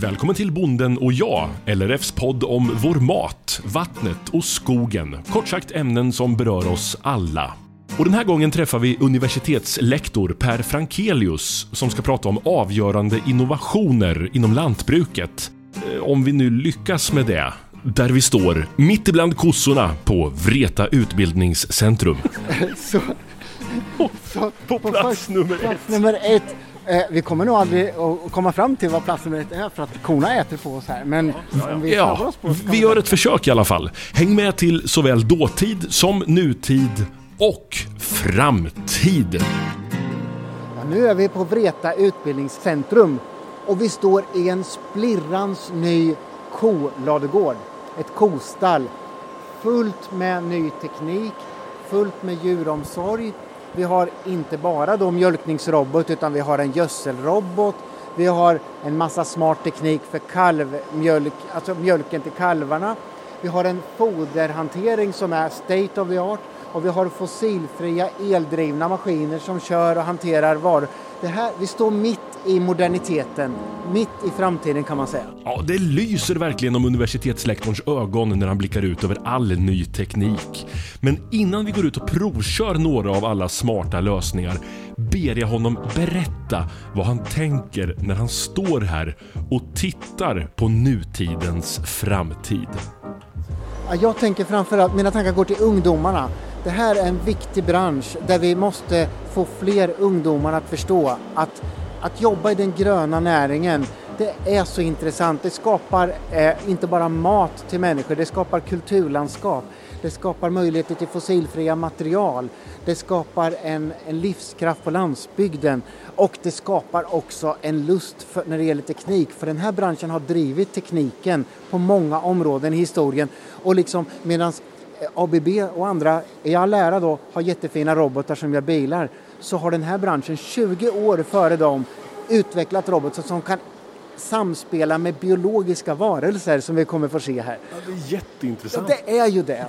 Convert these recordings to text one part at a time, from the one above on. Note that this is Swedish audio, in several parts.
Välkommen till Bonden och jag, LRFs podd om vår mat, vattnet och skogen. Kort sagt ämnen som berör oss alla. Och den här gången träffar vi universitetslektor Per Frankelius som ska prata om avgörande innovationer inom lantbruket. Eh, Om vi nu lyckas med det. Där vi står, mitt ibland kossorna på Vreta utbildningscentrum. Så, så, På plats nummer ett. plats nummer ett. Eh, vi kommer nog aldrig att komma fram till vad plats nummer ett är för att korna äter på oss här. Men om vi Ja, oss på vi- gör ett försök i alla fall. Häng med till såväl dåtid som nutid och framtid. Ja, nu är vi på Vreta utbildningscentrum och vi står i en splirrans ny koladugård. Ett kostall fullt med ny teknik, fullt med djuromsorg. Vi har inte bara då mjölkningsrobot utan vi har en gödselrobot. Vi har en massa smart teknik för kalvmjölk, alltså mjölken till kalvarna. Vi har en foderhantering som är state of the art och vi har fossilfria eldrivna maskiner som kör och hanterar varor. Det här, vi står mitt i moderniteten, mitt i framtiden kan man säga. Ja, det lyser verkligen om universitetslektorns ögon när han blickar ut över all ny teknik. Men innan vi går ut och provkör några av alla smarta lösningar ber jag honom berätta vad han tänker när han står här och tittar på nutidens framtid. Ja, Jag tänker framförallt, mina tankar går till ungdomarna. Det här är en viktig bransch där vi måste få fler ungdomar att förstå att, att jobba i den gröna näringen, det är så intressant. Det skapar eh, inte bara mat till människor, det skapar kulturlandskap. Det skapar möjligheter till fossilfria material. Det skapar en, en livskraft på landsbygden och det skapar också en lust för, när det gäller teknik. För den här branschen har drivit tekniken på många områden i historien och liksom medan ABB och andra i all ära då har jättefina robotar som gör bilar så har den här branschen 20 år före dem utvecklat robotar som kan samspela med biologiska varelser som vi kommer få se här. Ja, det är Ja, jätteintressant. det är ju det.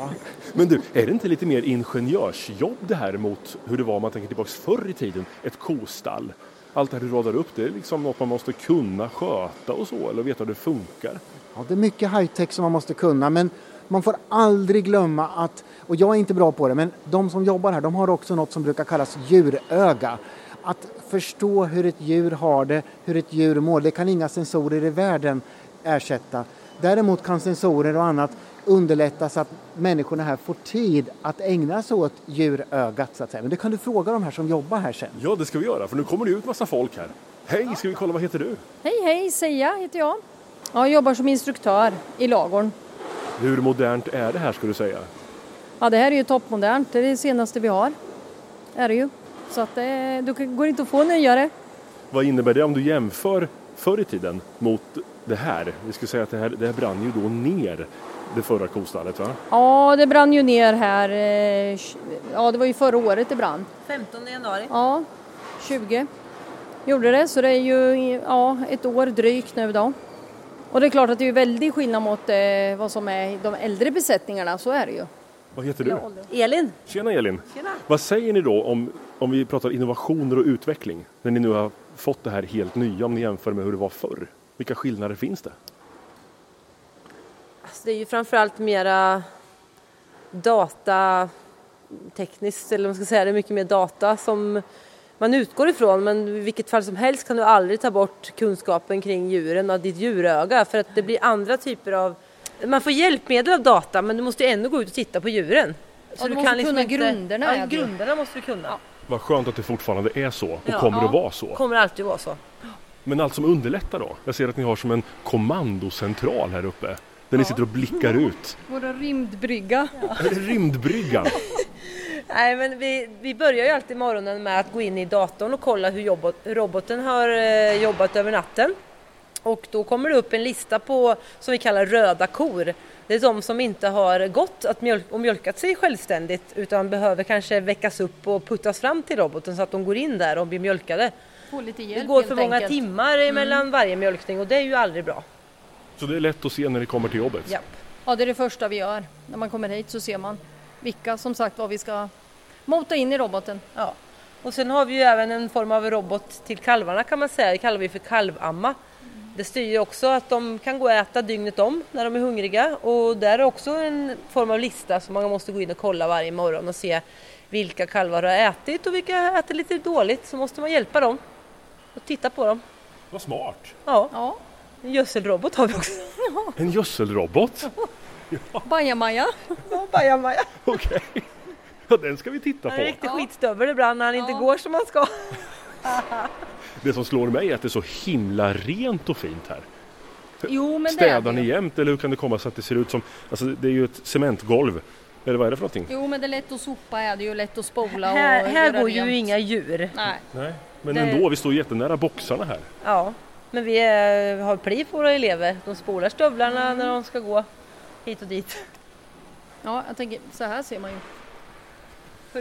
Men du, är det inte lite mer ingenjörsjobb det här mot hur det var om man tänker tillbaks förr i tiden? Ett kostall. Allt det här du radar upp, det är liksom något man måste kunna sköta och så, eller veta hur det funkar. Ja, det är mycket high-tech som man måste kunna men man får aldrig glömma att, och jag är inte bra på det, men de som jobbar här de har också något som brukar kallas djuröga. Att förstå hur ett djur har det, hur ett djur mår, det kan inga sensorer i världen ersätta. Däremot kan sensorer och annat underlätta så att människorna här får tid att ägna sig åt djurögat så att säga. Men det kan du fråga de här som jobbar här sen. Ja, det ska vi göra, för nu kommer det ut massa folk här. Hej, ska vi kolla, vad heter du? Hej, hej, Seja heter jag. Jag jobbar som instruktör i lagorn. Hur modernt är det här, ska du säga? Ja, det här är ju toppmodernt, det är det senaste vi har. Är det ju. Så att det, du går inte att få nyare. Vad innebär det om du jämför förr i tiden mot det här? Vi skulle säga att det här, det här brann ju då ner det förra kostallet, va? Ja, det brann ju ner här. eh, Ja, det var ju förra året det brann. 15 januari. Ja, 20 gjorde det. Så det är ju ja, ett år drygt nu då. Och det är klart att det är väldigt skillnad mot eh, vad som är i de äldre besättningarna, så är det ju. Vad heter du? Elin. Tjena Elin! Tjena. Vad säger ni då om, om vi pratar innovationer och utveckling? När ni nu har fått det här helt nya, om ni jämför med hur det var förr. Vilka skillnader finns det? Alltså det är ju framförallt mera datatekniskt, eller vad man ska säga, det är mycket mer data som man utgår ifrån men i vilket fall som helst kan du aldrig ta bort kunskapen kring djuren och ditt djuröga för att det blir andra typer av man får hjälpmedel av data men du måste ändå gå ut och titta på djuren. Ja, du måste kunna grunderna, Ja, grunderna måste du kunna. Vad skönt att det fortfarande är så och Ja. kommer Ja. att vara så. kommer alltid vara så. Men allt som underlättar då? Jag ser att ni har som en kommandocentral här uppe. Där ni sitter och blickar ut. Vår rymdbrygga. Det rymdbryggan? Nej, men vi, vi börjar ju alltid morgonen med att gå in i datorn och kolla hur jobbot, roboten har eh, jobbat över natten. Och då kommer det upp en lista på, som vi kallar röda kor. Det är de som inte har gått att mjölk, och mjölkat sig självständigt utan behöver kanske väckas upp och puttas fram till roboten så att de går in där och blir mjölkade. Få lite Det hjälp går helt för många enkelt. timmar mellan varje mjölkning och det är ju aldrig bra. Så det är lätt att se när ni kommer till jobbet? Ja. Ja, det är det första vi gör. När man kommer hit så ser man vilka som sagt vad vi ska mota in i roboten. Ja. Och sen har vi ju även en form av robot till kalvarna kan man säga, det kallar vi för kalvamma. Det styr också att de kan gå och äta dygnet om när de är hungriga och där är också en form av lista som man måste gå in och kolla varje morgon och se vilka kalvar har ätit och vilka ätit lite dåligt så måste man hjälpa dem och titta på dem. Vad smart! Ja, Ja, en gödselrobot har vi också. En gödselrobot? bajamaja. Ja, bajamaja. Okej. Ja, den ska vi titta Han är en på. riktig skitstövel ibland när han inte Ja. går som han ska. Det som slår mig är att det är så himla rent och fint här. Jo, men det är Städar det ni ju. jämt eller hur kan det komma sig att det ser ut som, alltså det är ju ett cementgolv. Eller vad är det för någonting? Jo, men det är lätt att sopa är det ju, lätt att spola och Här, här går ju rent. inga djur. Nej. Nej. Men Det- ändå, vi står jättenära boxarna här. Ja, men vi är, har pli på våra elever. De spolar stövlarna när de ska gå hit och dit. Ja, jag tänker så här ser man ju. Ja,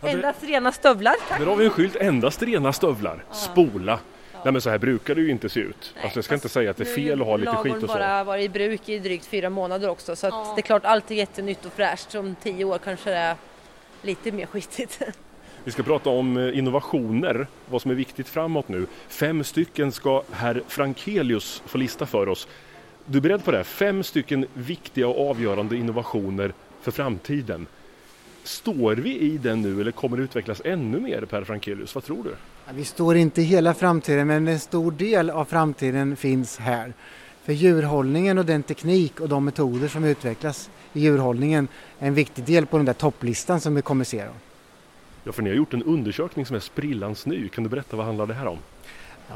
det- Endast rena stövlar. Tack. Där har vi en skylt, endast rena stövlar. Spola. Nej men så här brukar det ju inte se ut. Nej, alltså jag ska inte säga att det är Nu har fel att ha lite skit och så. bara varit i bruk i drygt fyra månader också så att Ja. det är klart allt är jättenytt och fräscht. Om tio år kanske det är lite mer skitigt. Vi ska prata om eh, innovationer, vad som är viktigt framåt nu. Fem stycken ska herr Frankelius få lista för oss. Du är beredd på det? här? Fem stycken viktiga och avgörande innovationer för framtiden. Står vi i den nu eller kommer det utvecklas ännu mer Per Frankelius? Vad tror du? Vi står inte i hela framtiden men en stor del av framtiden finns här. För djurhållningen och den teknik och de metoder som utvecklas i djurhållningen är en viktig del på den där topplistan som vi kommer se. Då. Ja, för ni har gjort en undersökning som är sprillans ny. Kan du berätta vad handlar det här om?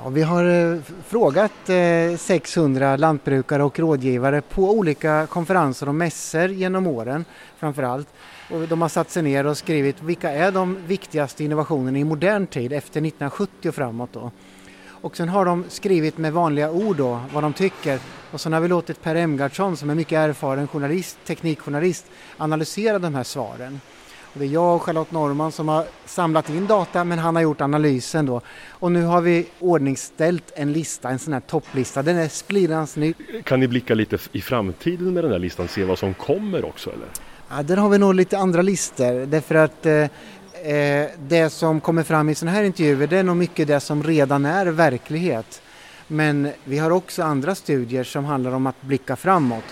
Ja, vi har eh, frågat eh, 600 lantbrukare och rådgivare på olika konferenser och mässor genom åren framför allt. Och de har satt sig ner och skrivit vilka är de viktigaste innovationerna i modern tid efter 1970 och framåt. Då. Och sen har de skrivit med vanliga ord då, vad de tycker. Och sen har vi låtit Per Emgardsson som är mycket erfaren journalist, teknikjournalist analysera de här svaren. Och det är jag och Charlotte Norman som har samlat in data men han har gjort analysen då. Och nu har vi ordningställt en lista, en sån här topplista. Den är splirrans ny. Kan ni blicka lite i framtiden med den här listan, se vad som kommer också eller? Ja, där har vi nog lite andra listor därför att eh, eh, det som kommer fram i sådana här intervjuer det är nog mycket det som redan är verklighet. Men vi har också andra studier som handlar om att blicka framåt.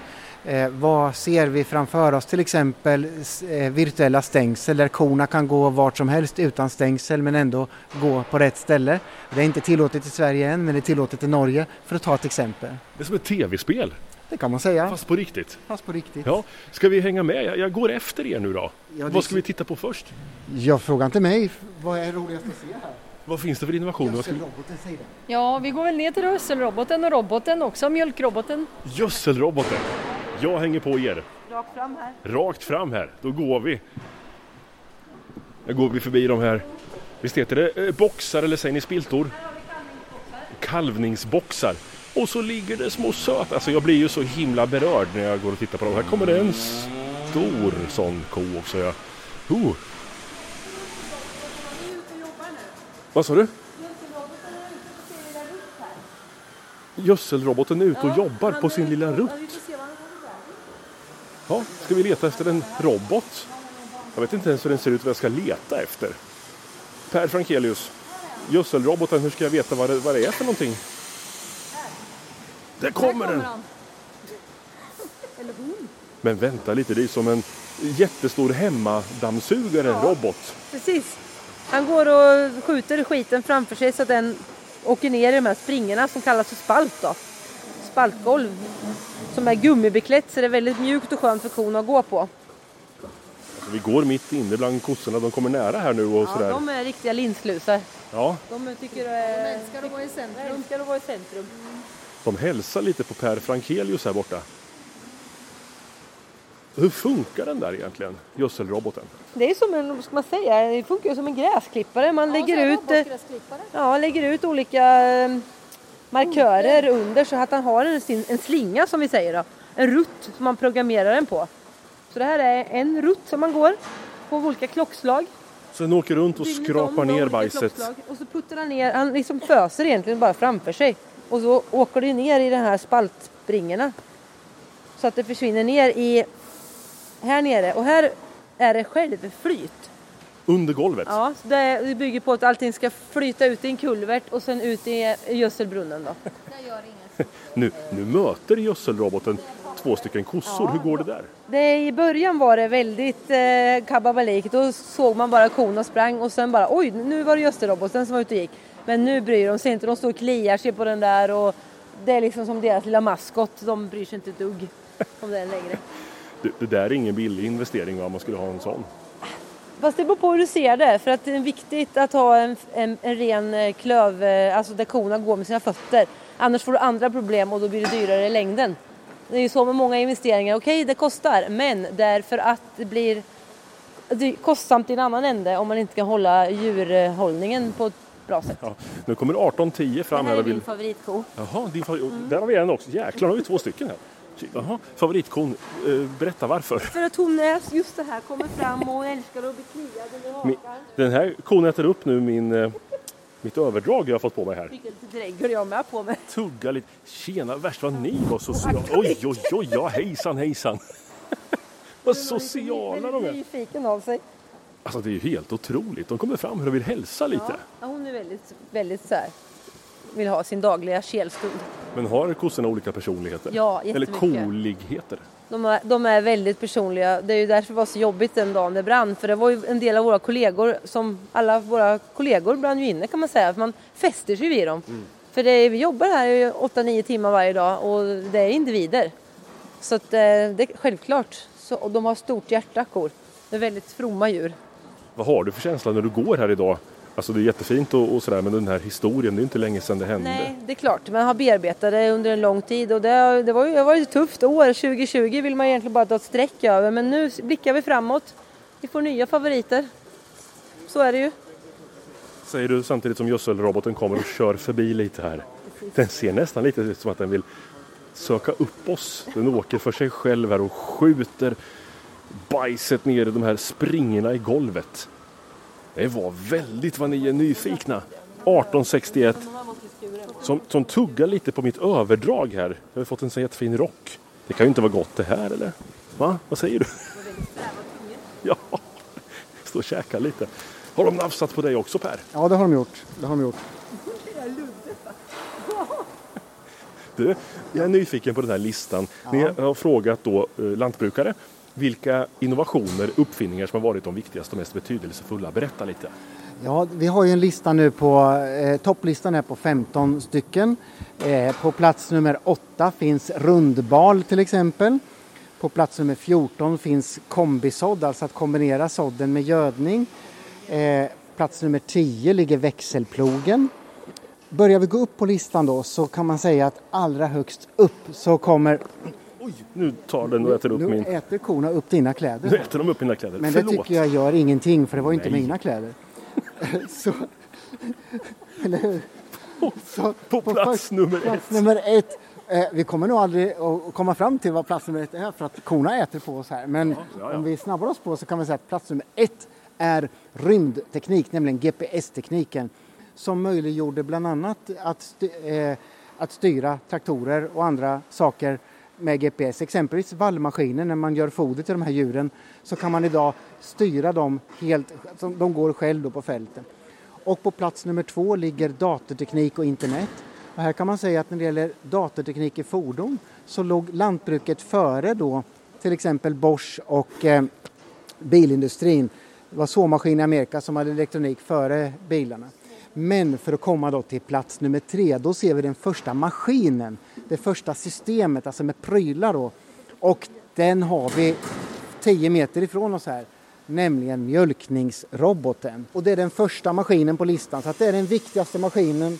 Eh, vad ser vi framför oss? Till exempel eh, virtuella stängsel där korna kan gå vart som helst utan stängsel men ändå gå på rätt ställe. Det är inte tillåtet i Sverige än men det är tillåtet i Norge för att ta ett exempel. Det är som ett tv-spel, Det kan man säga, fast på riktigt. fast på riktigt. Ja, ska vi hänga med? Jag, jag går efter er nu då. Ja, Vad ska vi titta på först? Jag frågar inte mig, vad är roligast att se här? Vad finns det för innovationer? Gödselroboten, säg det. Ja, vi går väl ner till rösselroboten och roboten också, mjölkroboten. Gödselroboten. Jag hänger på er. Rakt fram här. Rakt fram här. Då går vi. Då går vi förbi de här, visst heter det eh, boxar eller säger ni spiltor? Kalvningsboxar. Och så ligger det små söta, alltså jag blir ju så himla berörd när jag går och tittar på dem. Här kommer det en stor sån ko också. Ja. Oh. Vad sa du? Gödselroboten är ute och jobbar på sin lilla rutt. Ja, ska vi leta efter en robot? Jag vet inte ens hur den ser ut vad jag ska leta efter. Per Frankelius, gödselroboten, hur ska jag veta vad det, vad det är för någonting? Där kommer den! han. Eller hon. Men vänta lite, det är som en jättestor hemmadammsugare, Ja. robot. Precis. Han går och skjuter skiten framför sig så att den åker ner i de här springorna som kallas för spalt då. Spaltgolv. Som är gummibeklätt så det är väldigt mjukt och skönt för kon att gå på. Alltså, vi går mitt inne bland kossorna, de kommer nära här nu och Ja, sådär. de är riktiga linslusar. Ja, De tycker De älskar att vara i centrum. älskar att vara i centrum. de hälsar lite på Per Frankelius här borta. Hur funkar den där egentligen, gödselroboten? Det är som en, ska man säga, det funkar ju som en gräsklippare. Man lägger, ut, eh, ja, lägger ut olika eh, markörer under så att han har en, en slinga som vi säger då. En rutt som man programmerar den på. Så det här är en rutt som man går på olika klockslag. Så den åker runt och skrapar ner bajset. Och så puttar han ner, han liksom föser egentligen bara framför sig. Och så åker det ner i de här spaltspringorna. Så att det försvinner ner i, här nere. Och här är det självflyt. Under golvet. Ja, så det, bygger på att allting ska flyta ut i en kulvert och sen ut i, gödselbrunnen då. Det gör inget. Nu, nu möter gödselroboten två stycken kossor. Hur går det där? Det, I början var det väldigt eh, kababalik. Då såg man bara korna sprang och sen bara oj, nu var det gödselroboten som var ute och gick. Men nu bryr de sig inte. De står och kliar sig på den där och det är liksom som deras lilla maskot. De bryr sig inte ett dugg om den längre. Det, det där är ingen billig investering va, man skulle ha en sån. Fast det beror på hur du ser det. För att det är viktigt att ha en, en, en ren eh, klöv, eh, alltså där korna går med sina fötter. Annars får du andra problem och då blir det dyrare i längden. Det är ju så med många investeringar. Okej, det kostar, men därför att det blir kostsamt i en annan ände om man inte kan hålla djurhållningen på ett bra sätt. Ja, nu kommer 1810 fram Det här är din favoritko. Jaha, din favorit... där har vi en också. Jäklar, nu har vi två stycken här. Jaha, favoritkon. Eh, berätta varför. För att hon är just det här, kommer fram och älskar att bli kliad under hakan. den här kon äter upp nu min, eh, mitt överdrag jag har fått på mig här. Fick lite dregel jag med på mig. Tugga lite. Tjena, värst vad ni var sociala. Oj, oj, oj, ja hejsan, hejsan. vad sociala de är. nyfiken av sig. Alltså det är ju helt otroligt. De kommer fram här och vill hälsa lite. Ja, hon är väldigt, väldigt så här, vill ha sin dagliga kelstund. Men har kossorna olika personligheter? Ja, Eller koligheter? De är, de är väldigt personliga. Det är ju därför det var så jobbigt den dagen det brann. För det var ju en del av våra kollegor, som alla våra kollegor brann ju inne kan man säga. För man fäster sig vid dem. För det är, vi jobbar här i 8-9 timmar varje dag och det är individer. Så att, eh, det är självklart. Så, och de har stort hjärta kor. Det är väldigt fromma djur. Vad har du för känsla när du går här idag? Alltså det är jättefint och, och sådär men den här historien, det är inte länge sedan det hände. Nej, det är klart. Man har bearbetat det under en lång tid och det, det var ju det var ju ett tufft år. 2020 vill man egentligen bara ta ett streck över men nu blickar vi framåt. Vi får nya favoriter. Så är det ju. Säger du samtidigt som gödselroboten kommer och kör förbi lite här. Den ser nästan lite ut som att den vill söka upp oss. Den åker för sig själv här och skjuter bajset ner i de här springorna i golvet. Det var väldigt vad ni är nyfikna. 1861 som, som tuggar lite på mitt överdrag här. Jag har fått en sån jättefin rock. Det kan ju inte vara gott det här eller? Va? Vad säger du? Ja, stå och käka lite. Har de nafsat på dig också Per? Ja, det har de gjort. Det har de gjort. Du, jag är nyfiken på den här listan. Ni har frågat då eh, lantbrukare vilka innovationer, uppfinningar som har varit de viktigaste och mest betydelsefulla. Berätta lite. Ja, vi har ju en lista nu på, eh, topplistan är på 15 stycken. Eh, på plats nummer 8 finns rundbal till exempel. På plats nummer 14 finns kombisådd, alltså att kombinera sådden med gödning. Eh, plats nummer 10 ligger växelplogen. Börjar vi gå upp på listan då så kan man säga att allra högst upp så kommer... Oj, nu tar den och äter upp nu min... äter korna upp dina kläder. Nu äter de upp mina kläder. Men det Förlåt. tycker jag gör ingenting för det var ju inte mina kläder. så, eller hur? Så, På plats nummer plats ett. nummer ett. Eh, vi kommer nog aldrig att komma fram till vad plats nummer ett är för att korna äter på oss här. Men ja, ja. om vi snabbar oss på så kan vi säga att plats nummer ett är rymdteknik, nämligen GPS-tekniken som möjliggjorde bland annat att, st- eh, att styra traktorer och andra saker med GPS. Exempelvis vallmaskiner, när man gör foder till de här djuren så kan man idag styra dem helt, de går själv då på fälten. Och på plats nummer två ligger datorteknik och internet. Och här kan man säga att när det gäller datorteknik i fordon så låg lantbruket före då till exempel Bosch och eh, bilindustrin. Det var såmaskiner i Amerika som hade elektronik före bilarna. Men för att komma då till plats nummer tre, då ser vi den första maskinen, det första systemet, alltså med prylar då. Och den har vi 10 meter ifrån oss här, nämligen mjölkningsroboten. Och det är den första maskinen på listan, så att det är den viktigaste maskinen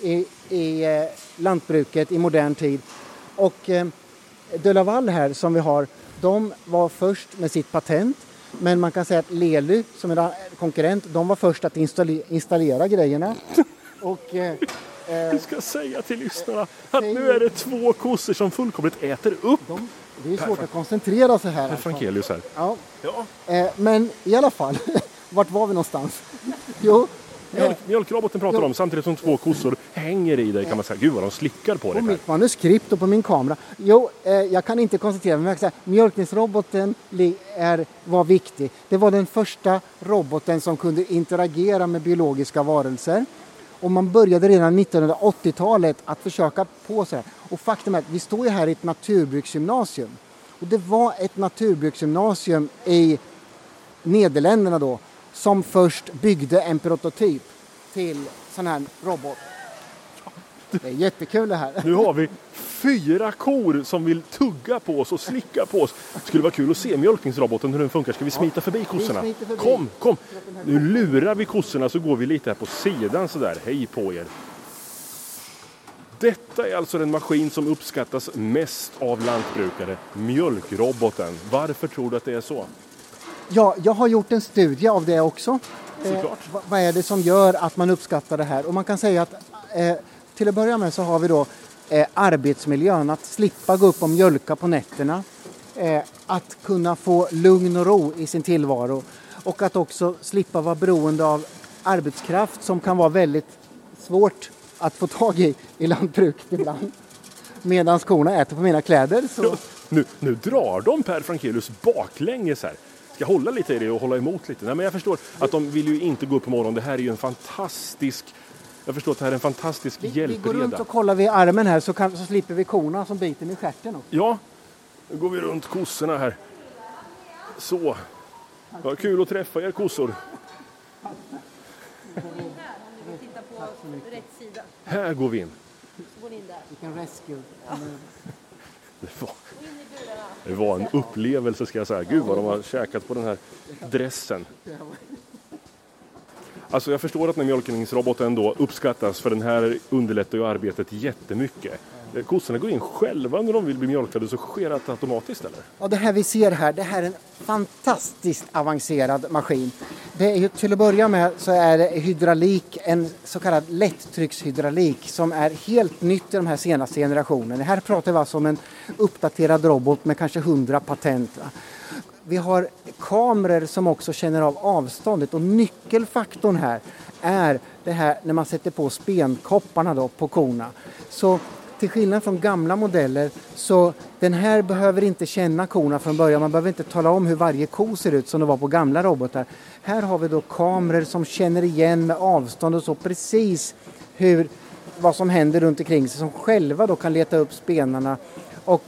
i, i eh, lantbruket i modern tid. Och eh, De Laval här som vi har, de var först med sitt patent. Men man kan säga att Lely, som är konkurrent, de var först att installera grejerna. Och, eh, du ska säga till lyssnarna att nu är det två kossor som fullkomligt äter upp de, det är svårt att koncentrera sig här. Per Frankelius här. Ja, Ja, eh, men i alla fall, vart var vi någonstans? Jo, mjölk, mjölkroboten pratar Ja. om samtidigt som två kossor hänger i dig kan man säga. Gud vad de slickar på på dig. Per. mitt manuskript och på min kamera. Jo, eh, jag kan inte koncentrera mig, säga mjölkningsroboten är, var viktig. Det var den första roboten som kunde interagera med biologiska varelser. Och man började redan 1980-talet att försöka på sig. Och faktum är att vi står ju här i ett naturbruksgymnasium. Och det var ett naturbruksgymnasium i Nederländerna då som först byggde en prototyp till sån här robot. Det är jättekul det här. Nu har vi fyra kor som vill tugga på oss och slicka på oss. Det skulle vara kul att se mjölkningsroboten hur den funkar. Ska vi smita förbi kossorna? förbi. Kom, kom! Nu lurar vi kossorna så går vi lite här på sidan sådär. Hej på er! Detta är alltså den maskin som uppskattas mest av lantbrukare, mjölkroboten. Varför tror du att det är så? Ja, jag har gjort en studie av det också. Vad, vad är det som gör att man uppskattar det här? Och man kan säga att eh, till att börja med så har vi då eh, arbetsmiljön, att slippa gå upp och mjölka på nätterna. Eh, att kunna få lugn och ro i sin tillvaro och att också slippa vara beroende av arbetskraft som kan vara väldigt svårt att få tag i i lantbruket ibland. Medan korna äter på mina kläder så Nu, nu drar de Per Frankelius baklänges här. Ska jag hålla lite i det och hålla emot lite? Nej, men jag förstår att de vill ju inte gå upp på morgonen. Det här är ju en fantastisk... Jag förstår att det här är en fantastisk vi, vi går runt hjälpreda. och kollar vid armen här så, kan, så slipper vi korna som biter med stjärten också. Ja, nu går vi runt kossorna här. Så. Vad kul att träffa er kossor. Här går vi in. Vilken rescue. Det var, det var en upplevelse ska jag säga. Gud vad de har käkat på den här dressen. Alltså jag förstår att den här mjölkningsroboten då uppskattas för den här underlättar ju arbetet jättemycket. Eh, kossorna går in själva när de vill bli mjölkade så sker det automatiskt eller? Ja, det här vi ser här, det här är en fantastiskt avancerad maskin. Det är ju, till att börja med så är det hydraulik, en så kallad lätttryckshydraulik som är helt nytt i de här senaste generationerna. Här pratar vi alltså om en uppdaterad robot med kanske 100 patent. va. Vi har kameror som också känner av avståndet och nyckelfaktorn här är det här när man sätter på spenkopparna då på korna. Så till skillnad från gamla modeller så den här behöver inte känna korna från början. Man behöver inte tala om hur varje ko ser ut som det var på gamla robotar. Här har vi då kameror som känner igen med avstånd och så precis hur, vad som händer runt omkring sig som själva då kan leta upp spenarna. Och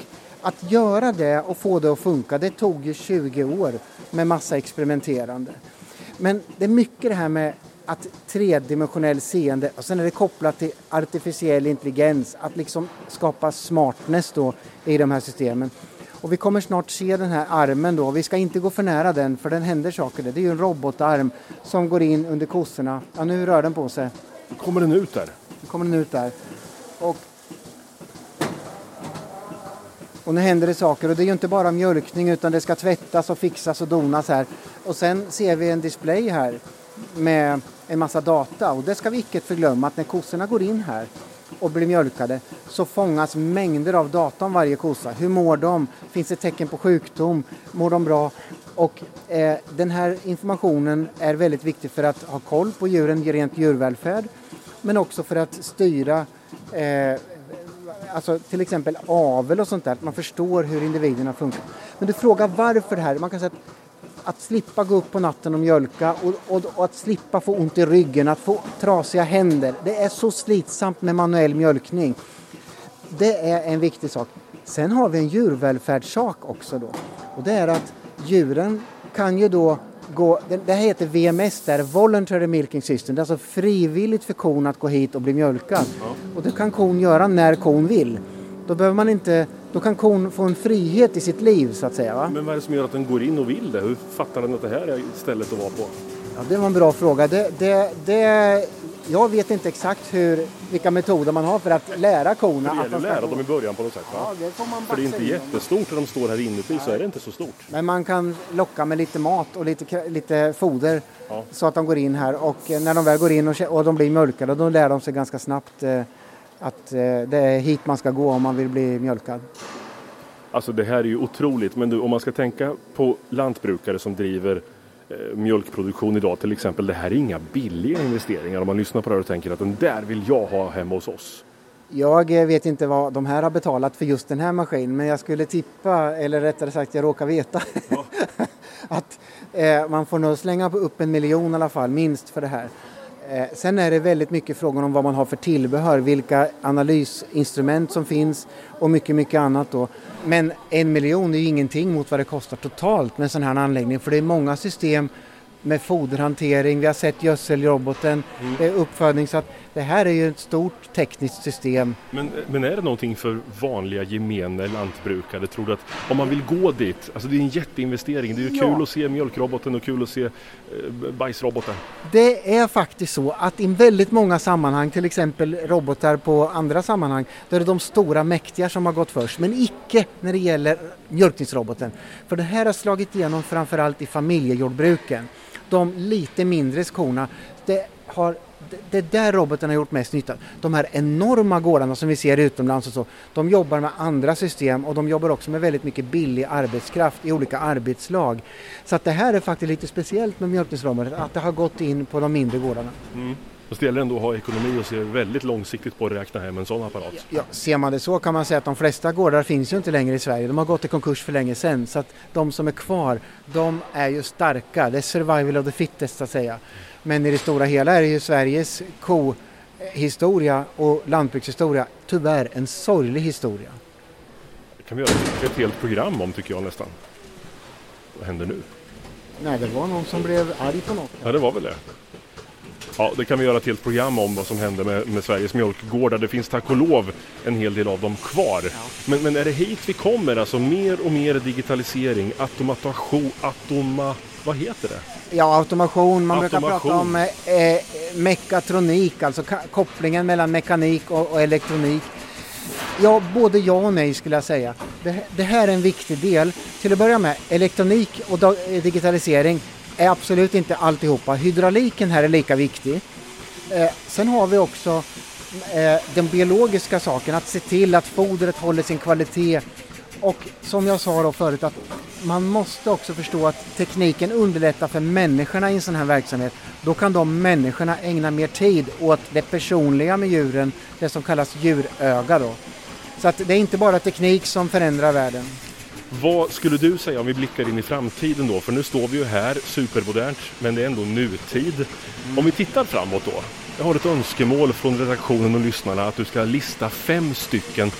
att göra det och få det att funka, det tog ju 20 år med massa experimenterande. Men det är mycket det här med att tredimensionell seende och sen är det kopplat till artificiell intelligens, att liksom skapa smartness då i de här systemen. Och vi kommer snart se den här armen då, vi ska inte gå för nära den för den händer saker där. Det är ju en robotarm som går in under kossorna. Ja, nu rör den på sig. Kommer den ut där? Nu kommer den ut där. Och, och nu händer det saker och det är ju inte bara mjölkning utan det ska tvättas och fixas och donas här. Och sen ser vi en display här med en massa data och det ska vi icke förglömma att när kossorna går in här och blir mjölkade så fångas mängder av data om varje kossa. Hur mår de? Finns det tecken på sjukdom? Mår de bra? Och eh, den här informationen är väldigt viktig för att ha koll på djuren, rent djurvälfärd, men också för att styra eh, alltså till exempel avel och sånt där, att man förstår hur individerna funkar. Men du frågar varför det här, man kan säga att att slippa gå upp på natten och mjölka och, och, och att slippa få ont i ryggen, att få trasiga händer. Det är så slitsamt med manuell mjölkning. Det är en viktig sak. Sen har vi en djurvälfärdssak också då. Och det är att djuren kan ju då gå, det, här heter VMS, det är Voluntary Milking System. Det är alltså frivilligt för kon att gå hit och bli mjölkad. Och det kan kon göra när kon vill. Då behöver man inte, då kan kon få en frihet i sitt liv så att säga. Va? Men vad är det som gör att den går in och vill det? Hur fattar den att det här är stället att vara på? Ja, det var en bra fråga. Det, det, det, jag vet inte exakt hur, vilka metoder man har för att lära korna Det gäller de att ska lära dem i början på något sätt? Ja, det får man För det är inte jättestort när de står här inuti så är det inte så stort. Men man kan locka med lite mat och lite, lite foder Ja. så att de går in här och eh, när de väl går in och, och de blir mjölkade då lär de sig ganska snabbt eh, att eh, det är hit man ska gå om man vill bli mjölkad. Alltså det här är ju otroligt men du, om man ska tänka på lantbrukare som driver mjölkproduktion idag till exempel. Det här är inga billiga investeringar om man lyssnar på det och tänker att den där vill jag ha hemma hos oss. Jag eh, vet inte vad de här har betalat för just den här maskinen men jag skulle tippa, eller rättare sagt jag råkar veta, att eh, man får nog slänga upp en miljon i alla fall, minst för det här. Eh, sen är det väldigt mycket frågan om vad man har för tillbehör, vilka analysinstrument som finns och mycket, mycket annat då. Men en miljon är ju ingenting mot vad det kostar totalt med en sån här anläggning för det är många system med foderhantering, vi har sett gödselroboten, mm. är uppfödning så att det här är ju ett stort tekniskt system. Men, men är det någonting för vanliga gemene lantbrukare? Tror du att om man vill gå dit, alltså det är en jätteinvestering, det är ju ja. kul att se mjölkroboten och kul att se eh, bajsroboten. Det är faktiskt så att i väldigt många sammanhang, till exempel robotar på andra sammanhang, då är det de stora mäktiga som har gått först, men icke när det gäller mjölkningsroboten. För det här har slagit igenom framförallt i familjejordbruken de lite mindre skorna, det, har, det, det där roboten har gjort mest nytta. De här enorma gårdarna som vi ser utomlands och så, de jobbar med andra system och de jobbar också med väldigt mycket billig arbetskraft i olika arbetslag. Så att det här är faktiskt lite speciellt med mjölkningsroboten, att det har gått in på de mindre gårdarna. Mm. Fast det gäller ändå att ha ekonomi och se väldigt långsiktigt på att räkna hem en sån apparat. Ja, ser man det så kan man säga att de flesta gårdar finns ju inte längre i Sverige. De har gått i konkurs för länge sedan. Så att de som är kvar, de är ju starka. Det är survival of the fittest så att säga. Men i det stora hela är det ju Sveriges kohistoria och lantbrukshistoria tyvärr en sorglig historia. Det kan vi göra ett helt program om tycker jag nästan. Vad händer nu? Nej, det var någon som blev arg på något. Ja, det var väl det. Ja, det kan vi göra ett helt program om vad som händer med, med Sveriges mjölkgårdar. Det finns tack och lov en hel del av dem kvar. Ja. Men, men är det hit vi kommer? Alltså mer och mer digitalisering, automation, automa... Vad heter det? Ja, automation. Man automation. brukar prata om eh, mekatronik, alltså kopplingen mellan mekanik och, och elektronik. Ja, både ja och nej skulle jag säga. Det, det, här är en viktig del. Till att börja med, elektronik och digitalisering är absolut inte alltihopa. Hydrauliken här är lika viktig. Eh, sen har vi också eh, den biologiska saken, att se till att fodret håller sin kvalitet. Och som jag sa då förut, att man måste också förstå att tekniken underlättar för människorna i en sån här verksamhet. Då kan de människorna ägna mer tid åt det personliga med djuren, det som kallas djuröga då. Så att det är inte bara teknik som förändrar världen. Vad skulle du säga om vi blickar in i framtiden då? För nu står vi ju här, supermodernt, men det är ändå nutid. Mm. Om vi tittar framåt då. Jag har ett önskemål från redaktionen och lyssnarna att du ska lista fem stycken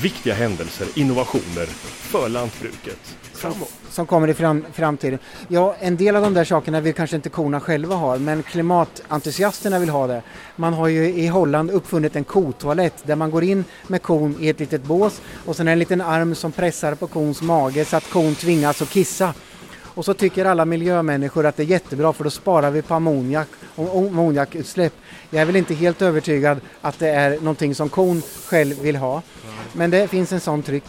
viktiga händelser, innovationer för lantbruket framåt. Som kommer i fram, framtiden. Ja, en del av de där sakerna vill kanske inte korna själva ha, men klimatentusiasterna vill ha det. Man har ju i Holland uppfunnit en kotoalett där man går in med kon i ett litet bås och sen en liten arm som pressar på kons mage så att kon tvingas att kissa. Och så tycker alla miljömänniskor att det är jättebra för då sparar vi på ammoniak och ammoniakutsläpp. Jag är väl inte helt övertygad att det är någonting som kon själv vill ha. Men det finns en sån tryck.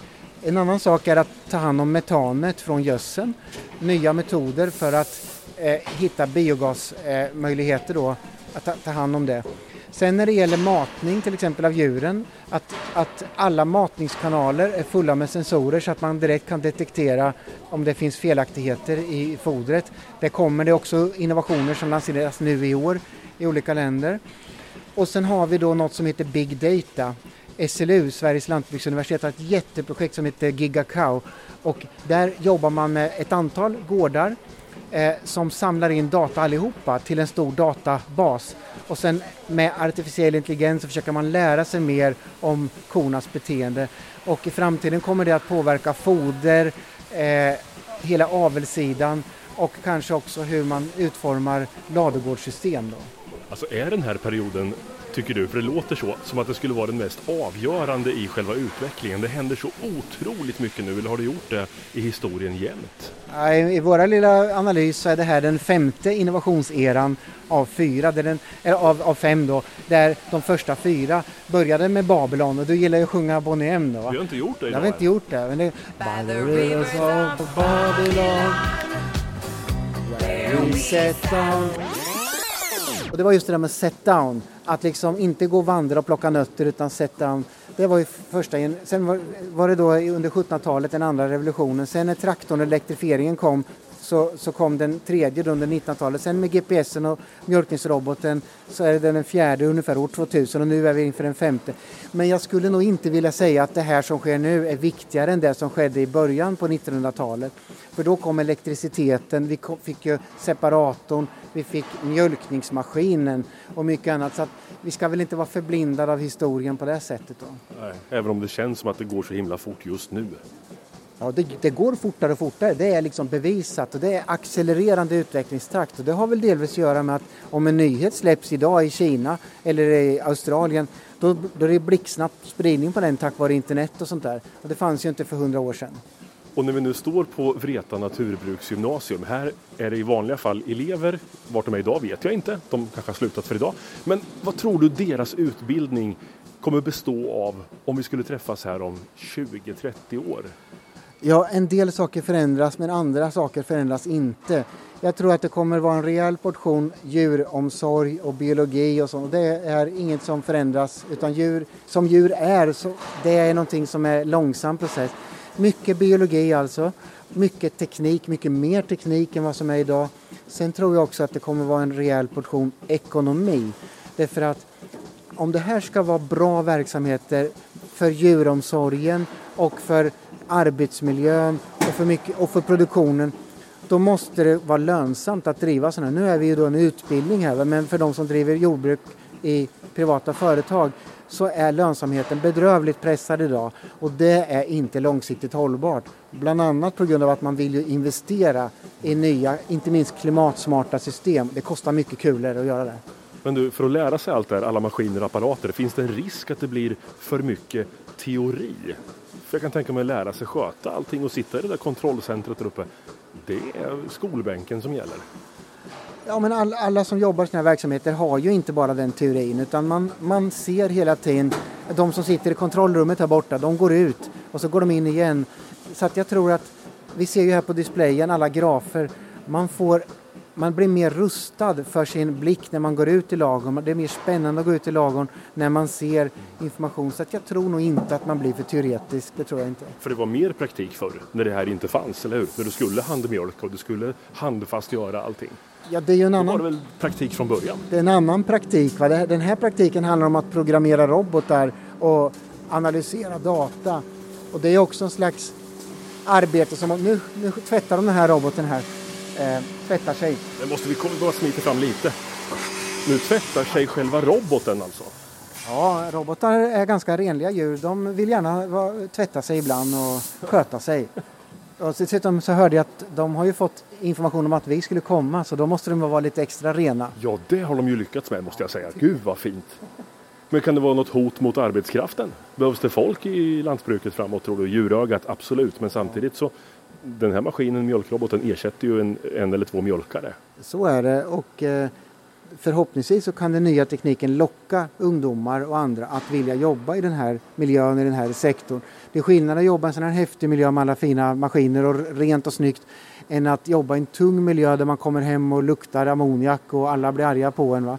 En annan sak är att ta hand om metanet från gödseln. Nya metoder för att eh, hitta biogasmöjligheter eh, då, att ta, ta, hand om det. Sen när det gäller matning till exempel av djuren, att, att alla matningskanaler är fulla med sensorer så att man direkt kan detektera om det finns felaktigheter i fodret. Det kommer det också innovationer som lanseras nu i år i olika länder. Och sen har vi då något som heter Big Data SLU, Sveriges lantbruksuniversitet, har ett jätteprojekt som heter GigaCow och där jobbar man med ett antal gårdar eh, som samlar in data allihopa till en stor databas och sen med artificiell intelligens så försöker man lära sig mer om kornas beteende och i framtiden kommer det att påverka foder, eh, hela avelssidan och kanske också hur man utformar ladugårdssystem. Då. Alltså är den här perioden tycker du? För det låter så, som att det skulle vara den mest avgörande i själva utvecklingen. Det händer så otroligt mycket nu, eller har det gjort det i historien jämt? I vår lilla analys så är det här den femte innovationseran av fyra, den, av, av fem då, där de första fyra började med Babylon och du gillar ju att sjunga Bonnie M då va? Vi har inte gjort det idag. Vi har inte gjort det. Men det By the rivers of Babylon Where we set down och det var just det där med set down, att liksom inte gå och vandra och plocka nötter utan sätta dem. Det var ju första, sen var, var det då under 1700-talet den andra revolutionen. Sen när traktorn och elektrifieringen kom så, så kom den tredje under 1900-talet. Sen med GPSen och mjölkningsroboten så är det den fjärde ungefär år 2000 och nu är vi inför den femte. Men jag skulle nog inte vilja säga att det här som sker nu är viktigare än det som skedde i början på 1900-talet. För då kom elektriciteten, vi fick ju separatorn, vi fick mjölkningsmaskinen och mycket annat. Så vi ska väl inte vara förblindade av historien på det sättet. Då. Nej, även om det känns som att det går så himla fort just nu. Ja, det, det, går fortare och fortare, det är liksom bevisat och det är accelererande utvecklingstakt och det har väl delvis att göra med att om en nyhet släpps idag i Kina eller i Australien då, då är det blixtsnabb spridning på den tack vare internet och sånt där. Och det fanns ju inte för hundra år sedan. Och när vi nu står på Vreta naturbruksgymnasium, här är det i vanliga fall elever, vart de är idag vet jag inte, de kanske har slutat för idag. Men vad tror du deras utbildning kommer bestå av om vi skulle träffas här om 20-30 år? Ja, en del saker förändras men andra saker förändras inte. Jag tror att det kommer vara en rejäl portion djuromsorg och biologi och sånt. Det är inget som förändras utan djur, som djur är, så det är någonting som är långsam process. Mycket biologi alltså, mycket teknik, mycket mer teknik än vad som är idag. Sen tror jag också att det kommer vara en rejäl portion ekonomi. Därför att om det här ska vara bra verksamheter för djuromsorgen och för arbetsmiljön och för, mycket, och för produktionen då måste det vara lönsamt att driva sådana. Nu är vi ju då en utbildning här men för de som driver jordbruk i privata företag så är lönsamheten bedrövligt pressad idag och det är inte långsiktigt hållbart. Bland annat på grund av att man vill ju investera i nya, inte minst klimatsmarta system. Det kostar mycket kulor att göra det. Men du, för att lära sig allt det här, alla maskiner och apparater, finns det en risk att det blir för mycket teori? För jag kan tänka mig att lära sig sköta allting och sitta i det där kontrollcentret där uppe. Det är skolbänken som gäller. Ja, men alla, alla som jobbar i sådana här verksamheter har ju inte bara den teorin utan man, man ser hela tiden de som sitter i kontrollrummet här borta, de går ut och så går de in igen. Så att jag tror att vi ser ju här på displayen alla grafer. Man får man blir mer rustad för sin blick när man går ut i lagom. Det är mer spännande att gå ut i lagom när man ser information. Så jag tror nog inte att man blir för teoretisk, det tror jag inte. För det var mer praktik förr, när det här inte fanns, eller hur? När du skulle handmjölka och du skulle handfast göra allting. Ja, det är ju en annan... Då var det väl praktik från början? Det är en annan praktik. Va? Den här praktiken handlar om att programmera robotar och analysera data. Och det är också en slags arbete som... Nu, nu tvättar de den här roboten här eh, tvättar sig. Det måste vi bara smita fram lite. Nu tvättar sig själva roboten alltså? Ja, robotar är ganska renliga djur. De vill gärna tvätta sig ibland och sköta sig. Och dessutom så hörde jag att de har ju fått information om att vi skulle komma så då måste de vara lite extra rena. Ja, det har de ju lyckats med måste jag säga. Gud vad fint! Men kan det vara något hot mot arbetskraften? Behövs det folk i lantbruket framåt tror du? Djurögat, absolut, men samtidigt så den här maskinen, mjölkroboten, ersätter ju en, en eller två mjölkare. Så är det och eh, förhoppningsvis så kan den nya tekniken locka ungdomar och andra att vilja jobba i den här miljön, i den här sektorn. Det är skillnad att jobba i en sån här häftig miljö med alla fina maskiner och rent och snyggt än att jobba i en tung miljö där man kommer hem och luktar ammoniak och alla blir arga på en. Va?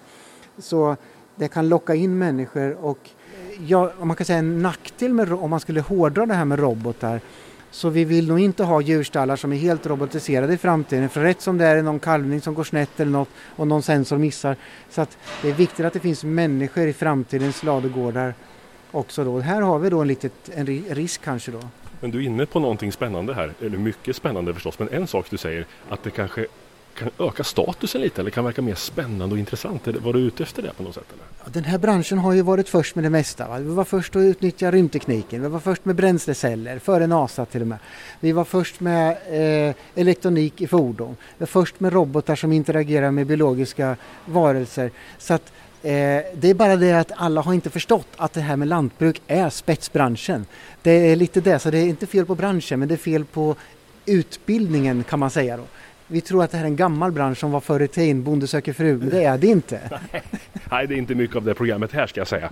Så det kan locka in människor och ja, man kan säga en nackdel med, om man skulle hårdra det här med robotar så vi vill nog inte ha djurstallar som är helt robotiserade i framtiden. För rätt som det är någon kalvning som går snett eller något och någon sensor missar. Så att det är viktigt att det finns människor i framtidens ladugårdar också då. Här har vi då en, liten en risk kanske då. Men du är inne på någonting spännande här, eller mycket spännande förstås. Men en sak du säger att det kanske kan öka statusen lite eller kan verka mer spännande och intressant. Var du ute efter det på något sätt? Eller? Den här branschen har ju varit först med det mesta. Va? Vi var först att utnyttja rymdtekniken, vi var först med bränsleceller, före NASA till och med. Vi var först med eh, elektronik i fordon, vi var först med robotar som interagerar med biologiska varelser. Så att, eh, det är bara det att alla har inte förstått att det här med lantbruk är spetsbranschen. Det är lite det, så det är inte fel på branschen men det är fel på utbildningen kan man säga då. Vi tror att det här är en gammal bransch som var förr i tiden, Bonde söker fru, men det är det inte. Nej, det är inte mycket av det programmet här ska jag säga.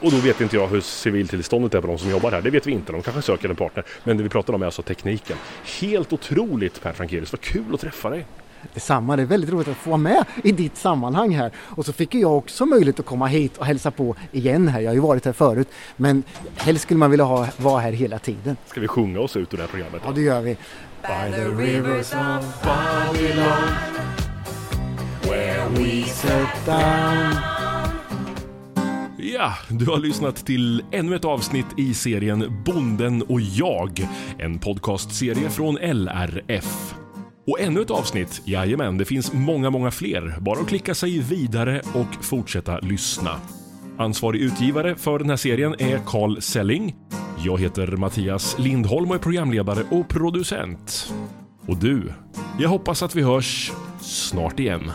Och då vet inte jag hur civiltillståndet är på de som jobbar här, det vet vi inte. De kanske söker en partner. Men det vi pratar om är alltså tekniken. Helt otroligt Per Frankelius, vad kul att träffa dig! Detsamma, det är väldigt roligt att få vara med i ditt sammanhang här. Och så fick jag också möjlighet att komma hit och hälsa på igen här. Jag har ju varit här förut, men helst skulle man vilja ha, vara här hela tiden. Ska vi sjunga oss ut ur det här programmet? Ja, det gör vi. By the rivers of Babylon Where we sat down Ja, du har lyssnat till ännu ett avsnitt i serien Bonden och jag. En podcastserie från LRF. Och ännu ett avsnitt, jajamän, det finns många, många fler. Bara att klicka sig vidare och fortsätta lyssna. Ansvarig utgivare för den här serien är Carl Selling. Jag heter Mattias Lindholm och är programledare och producent. Och du, jag hoppas att vi hörs snart igen.